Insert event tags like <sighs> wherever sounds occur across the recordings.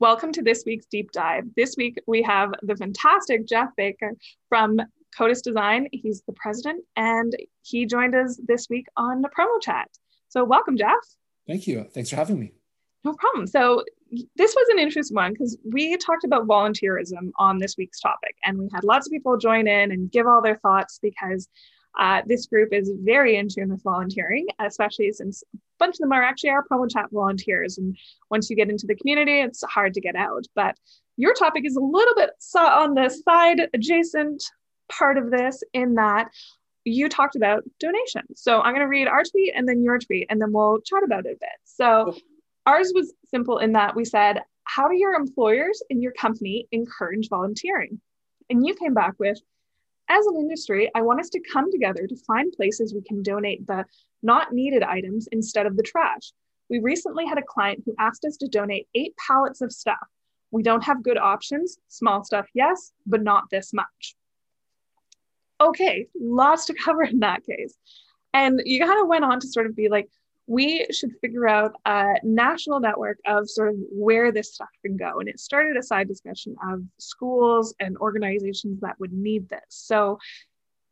Welcome to this week's deep dive. This week we have the fantastic Jeff Becker from Kotis Design. He's the president and he joined us this week on the promo chat. So, welcome, Jeff. Thank you. Thanks for having me. No problem. So, this was an interesting one because we talked about volunteerism on this week's topic, and we had lots of people join in and give all their thoughts because uh, this group is very in tune with volunteering, especially since bunch of them are actually our promo chat volunteers. And once you get into the community, it's hard to get out. But your topic is a little bit on the side adjacent part of this in that you talked about donations. So I'm going to read our tweet and then your tweet, and then we'll chat about it a bit. So ours was simple in that we said, How do your employers in your company encourage volunteering? And you came back with, As an industry, I want us to come together to find places we can donate the not needed items instead of the trash. We recently had a client who asked us to donate eight pallets of stuff. We don't have good options. Small stuff, yes, but not this much okay, lots to <laughs> cover in that case. And you kind of went on to sort of be like, we should figure out a national network of sort of where this stuff can go. And it started a side discussion of schools and organizations that would need this. So,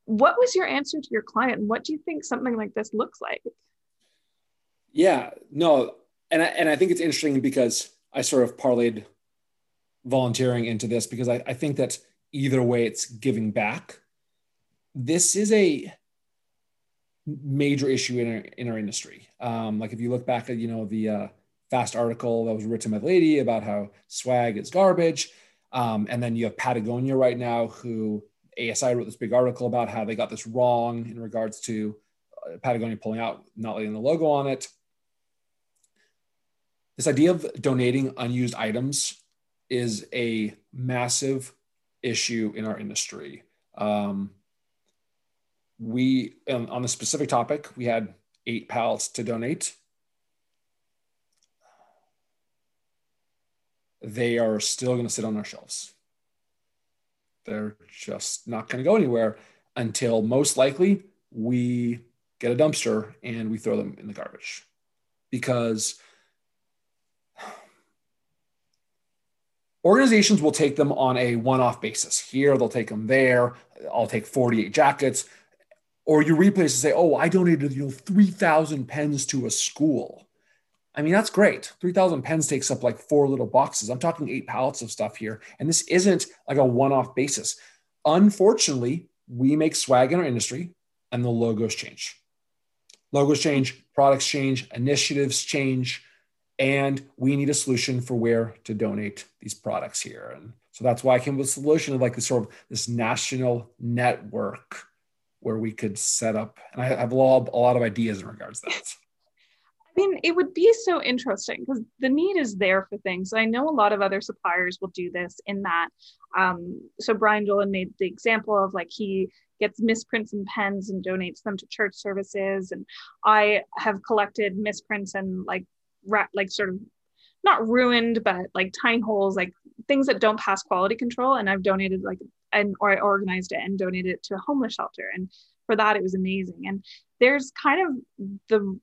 what was your answer to your client? And what do you think something like this looks like? Yeah, no, and I, and I think it's interesting because I sort of parlayed volunteering into this because I, I think that either way it's giving back this is a major issue in our, in our industry. Um, like if you look back at, you know, the uh, fast article that was written by the lady about how swag is garbage. Um, and then you have Patagonia right now, who ASI wrote this big article about how they got this wrong in regards to uh, Patagonia pulling out, not letting the logo on it. This idea of donating unused items is a massive issue in our industry. Um, we um, on the specific topic we had eight pallets to donate. They are still going to sit on our shelves. They're just not going to go anywhere until most likely we get a dumpster and we throw them in the garbage. Because organizations will take them on a one-off basis. Here they'll take them there. I'll take 48 jackets or you replace and say, "Oh, I donated you know three thousand pens to a school." I mean, that's great. Three thousand pens takes up like four little boxes. I'm talking eight pallets of stuff here, and this isn't like a one-off basis. Unfortunately, we make swag in our industry, and the logos change. Logos change, products change, initiatives change, and we need a solution for where to donate these products here. And so that's why I came with a solution of like this sort of this national network where we could set up. And I have a lot, of ideas in regards to that. <laughs> I mean, it would be so interesting because the need is there for things. I know a lot of other suppliers will do this in that. Um, so Brian Dolan made the example of like he gets misprints and pens and donates them to church services. And I have collected misprints and like ra- like sort of not ruined, but like tiny holes, like things that don't pass quality control. And I've donated like and or I organized it and donated it to a homeless shelter. And for that, it was amazing. And there's kind of the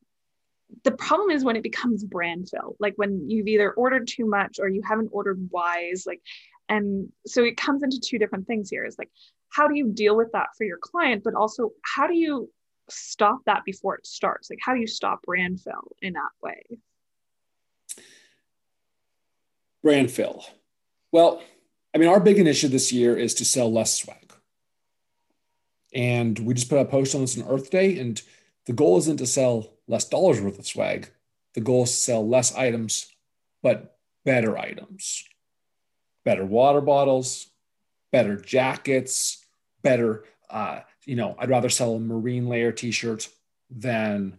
the problem is when it becomes brand fill, like when you've either ordered too much or you haven't ordered wise, like, and so it comes into two different things here. Is like, how do you deal with that for your client, but also how do you stop that before it starts? Like, how do you stop brand fill in that way? Brand fill. Well, I mean, our big initiative this year is to sell less swag. And we just put a post on this on Earth Day. And the goal isn't to sell less dollars worth of swag. The goal is to sell less items, but better items. Better water bottles, better jackets, better, uh, you know, I'd rather sell a marine layer t shirt than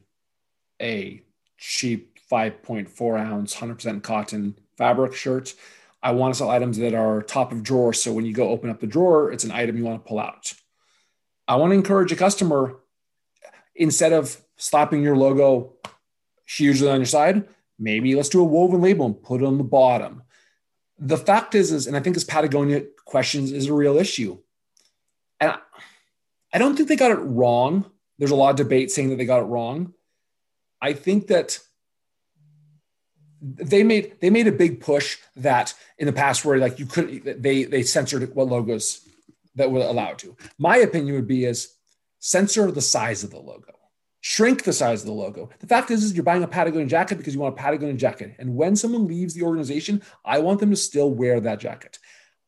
a cheap 5.4 ounce, 100% cotton fabric shirt. I want to sell items that are top of drawer. So when you go open up the drawer, it's an item you want to pull out. I want to encourage a customer instead of slapping your logo hugely on your side, maybe let's do a woven label and put it on the bottom. The fact is, is and I think this Patagonia questions is a real issue. And I don't think they got it wrong. There's a lot of debate saying that they got it wrong. I think that they made they made a big push that in the past where like you couldn't they they censored what logos that were allowed to. My opinion would be is censor the size of the logo, shrink the size of the logo. The fact is, is you're buying a Patagonia jacket because you want a Patagonia jacket, and when someone leaves the organization, I want them to still wear that jacket.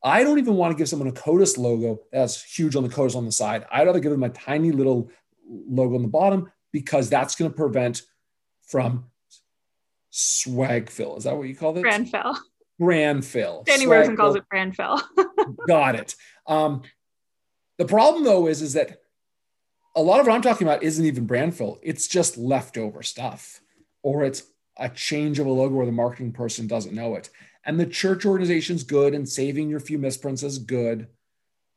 I don't even want to give someone a Kotis logo that's huge on the Kotis on the side. I'd rather give them a tiny little logo on the bottom because that's going to prevent from swag fill. Is that what you call it? Brand fill. Brand fill. Danny Rosen calls it brand fill. <laughs> Got it. Um, the problem though is, is that a lot of what I'm talking about isn't even brand fill. It's just leftover stuff, or it's a change of a logo where the marketing person doesn't know it. And the church organization's good and saving your few misprints is good.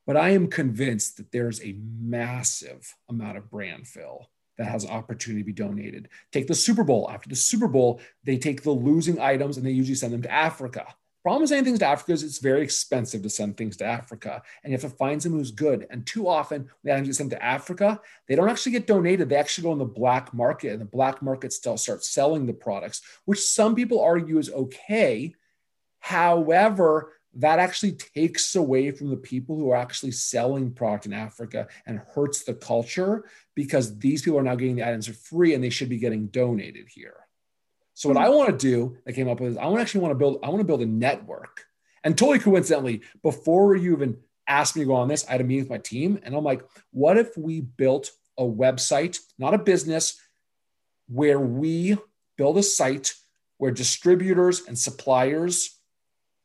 But I am convinced that there's a massive amount of brand fill that has opportunity to be donated. Take the Super Bowl. After the Super Bowl, they take the losing items and they usually send them to Africa. Problem with sending things to Africa is it's very expensive to send things to Africa, and you have to find someone who's good. And too often, when they get sent to Africa, they don't actually get donated. They actually go in the black market, and the black market still starts selling the products, which some people argue is okay. However, that actually takes away from the people who are actually selling product in Africa and hurts the culture because these people are now getting the items for free and they should be getting donated here. So what I hmm. want to do, I came up with is I want actually want to build, I want to build a network. And totally coincidentally, before you even asked me to go on this, I had a meeting with my team and I'm like, what if we built a website, not a business, where we build a site where distributors and suppliers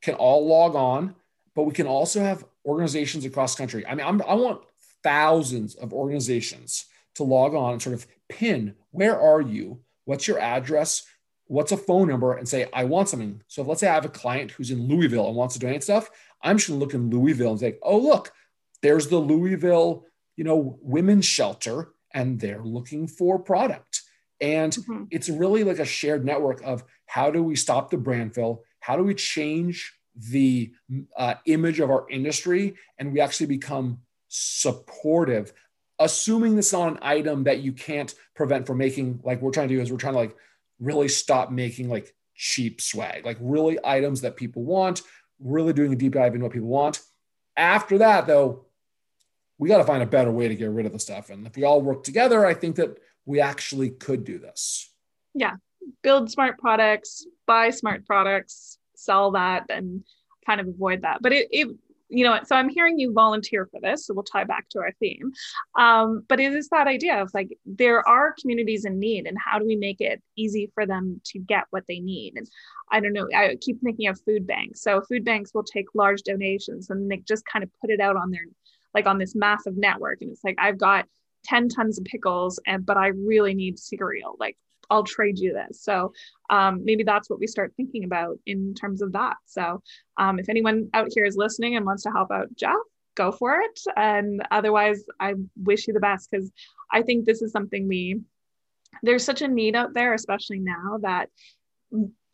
can all log on, but we can also have organizations across country. I mean, I'm, i want thousands of organizations to log on and sort of pin where are you? What's your address? What's a phone number? And say, I want something. So if let's say I have a client who's in Louisville and wants to donate stuff, I'm just going to look in Louisville and say, oh, look, there's the Louisville, you know, women's shelter, and they're looking for product. And mm-hmm. it's really like a shared network of how do we stop the brand fill? How do we change the uh, image of our industry? And we actually become supportive assuming this is not an item that you can't prevent from making. Like we're trying to do is we're trying to like really stop making like cheap swag like really items that people want really doing a deep dive into what people want. After that though we got to find a better way to get rid of the stuff. And if we all work together i think that we actually could do this. Yeah build smart products, buy smart products, sell that, and kind of avoid that. But it, it you know, so I'm hearing you volunteer for this, so we'll tie back to our theme. Um, but it is that idea of like there are communities in need, and how do we make it easy for them to get what they need? And I don't know, I keep thinking of food banks. So food banks will take large donations and they just kind of put it out on their like on this massive network, and it's like I've got 10 tons of pickles and but i really need cereal like I'll trade you this. So um, maybe that's what we start thinking about in terms of that. So um, if anyone out here is listening and wants to help out Jeff, go for it. And otherwise, I wish you the best because I think this is something we, there's such a need out there, especially now that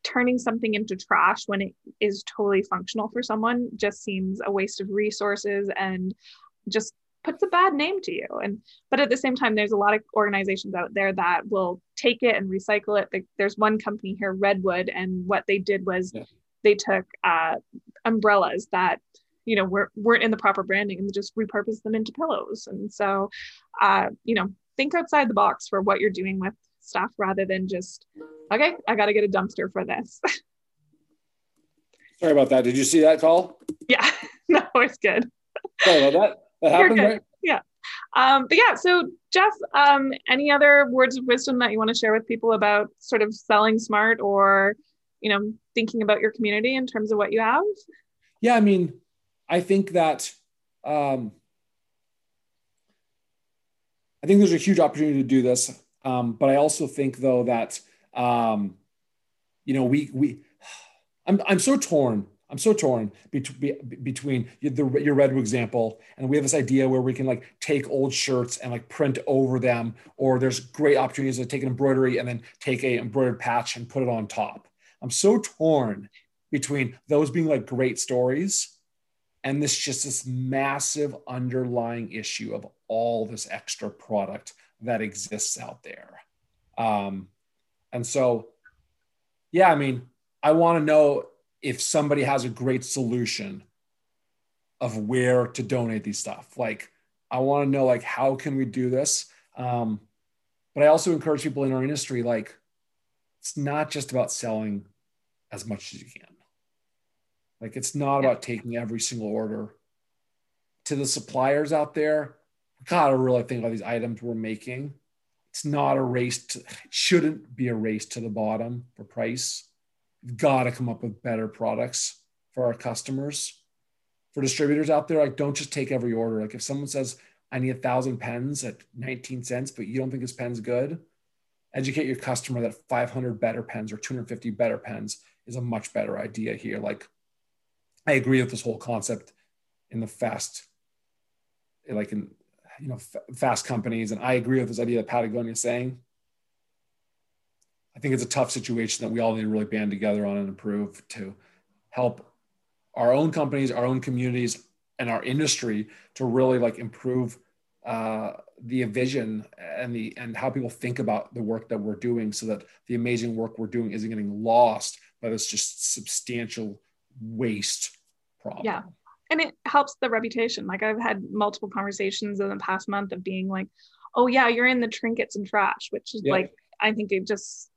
turning something into trash when it is totally functional for someone just seems a waste of resources and just puts a bad name to you. And but at the same time there's a lot of organizations out there that will take it and recycle it. There's one company here redwood and what they did was yeah. they took uh, umbrellas that you know were, weren't in the proper branding and just repurposed them into pillows. And so uh, you know think outside the box for what you're doing with stuff rather than just okay i got to get a dumpster for this. <laughs> Sorry about that. Did you see that call? Yeah. <laughs> No it's good. Sorry about that that happened, right? Yeah. Um, but yeah, so Jeff, um, any other words of wisdom that you want to share with people about sort of selling smart or, you know, thinking about your community in terms of what you have? Yeah, I mean, I think that um, I think there's a huge opportunity to do this, um, but I also think though that um, you know we we <sighs> I'm I'm so torn I'm so torn between the, your Redwood example, and we have this idea where we can like take old shirts and like print over them, or there's great opportunities to take an embroidery and then take a embroidered patch and put it on top. I'm so torn between those being like great stories and this just this massive underlying issue of all this extra product that exists out there. Um, and so, yeah, I mean, I want to know if somebody has a great solution of where to donate these stuff. Like, I want to know like how can we do this? Um, but I also encourage people in our industry like it's not just about selling as much as you can. Like it's not yeah. about taking every single order. To the suppliers out there, we gotta really think about these items we're making. It's not a race to, it shouldn't be a race to the bottom for price. Got to come up with better products for our customers. For distributors out there, like don't just take every order. Like if someone says, I need a thousand pens at 19 cents, but you don't think this pen's good, educate your customer that 500 better pens or 250 better pens is a much better idea here. Like I agree with this whole concept in the fast, like in you know fast companies, and I agree with this idea that Patagonia is saying. I think it's a tough situation that we all need to really band together on and improve to help our own companies, our own communities, and our industry to really like improve uh, the vision and the and how people think about the work that we're doing, so that the amazing work we're doing isn't getting lost by this just substantial waste problem. Yeah, and it helps the reputation. Like I've had multiple conversations in the past month of being like, "Oh yeah, you're in the trinkets and trash," which is yeah. like I think it just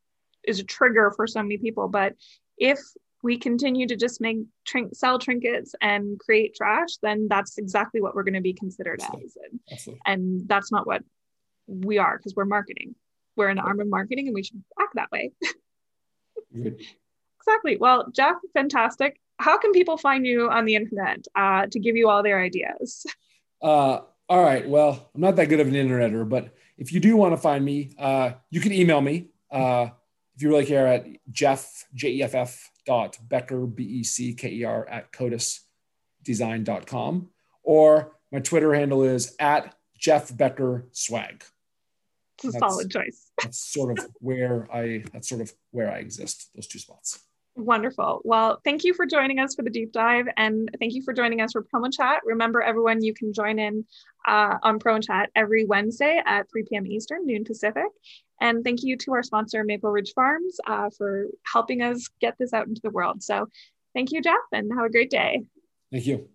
is a trigger for so many people. But if we continue to just make trink sell trinkets and create trash, then that's exactly what we're going to be considered Absolutely. as. And, Absolutely. and that's not what we are because we're marketing. We're an arm of marketing and we should act that way. <laughs> exactly. Well, Jeff, fantastic. How can people find you on the internet uh, to give you all their ideas? <laughs> Uh, all right. Well, I'm not that good of an interneter, but if you do want to find me, uh, you can email me. If you really care at Jeff, J E F F dot Becker, B E C K E R at kotisdesign.com. Or my Twitter handle is at Jeff Becker Swag. It's a solid choice. that's sort of where I that's sort of where I exist, those two spots. Wonderful. Well, thank you for joining us for the deep dive and thank you for joining us for Promo Chat. Remember, everyone, you can join in uh, on Promo Chat every Wednesday at 3 p.m. Eastern, noon Pacific. And thank you to our sponsor, Maple Ridge Farms, uh, for helping us get this out into the world. So thank you, Jeff, and have a great day. Thank you.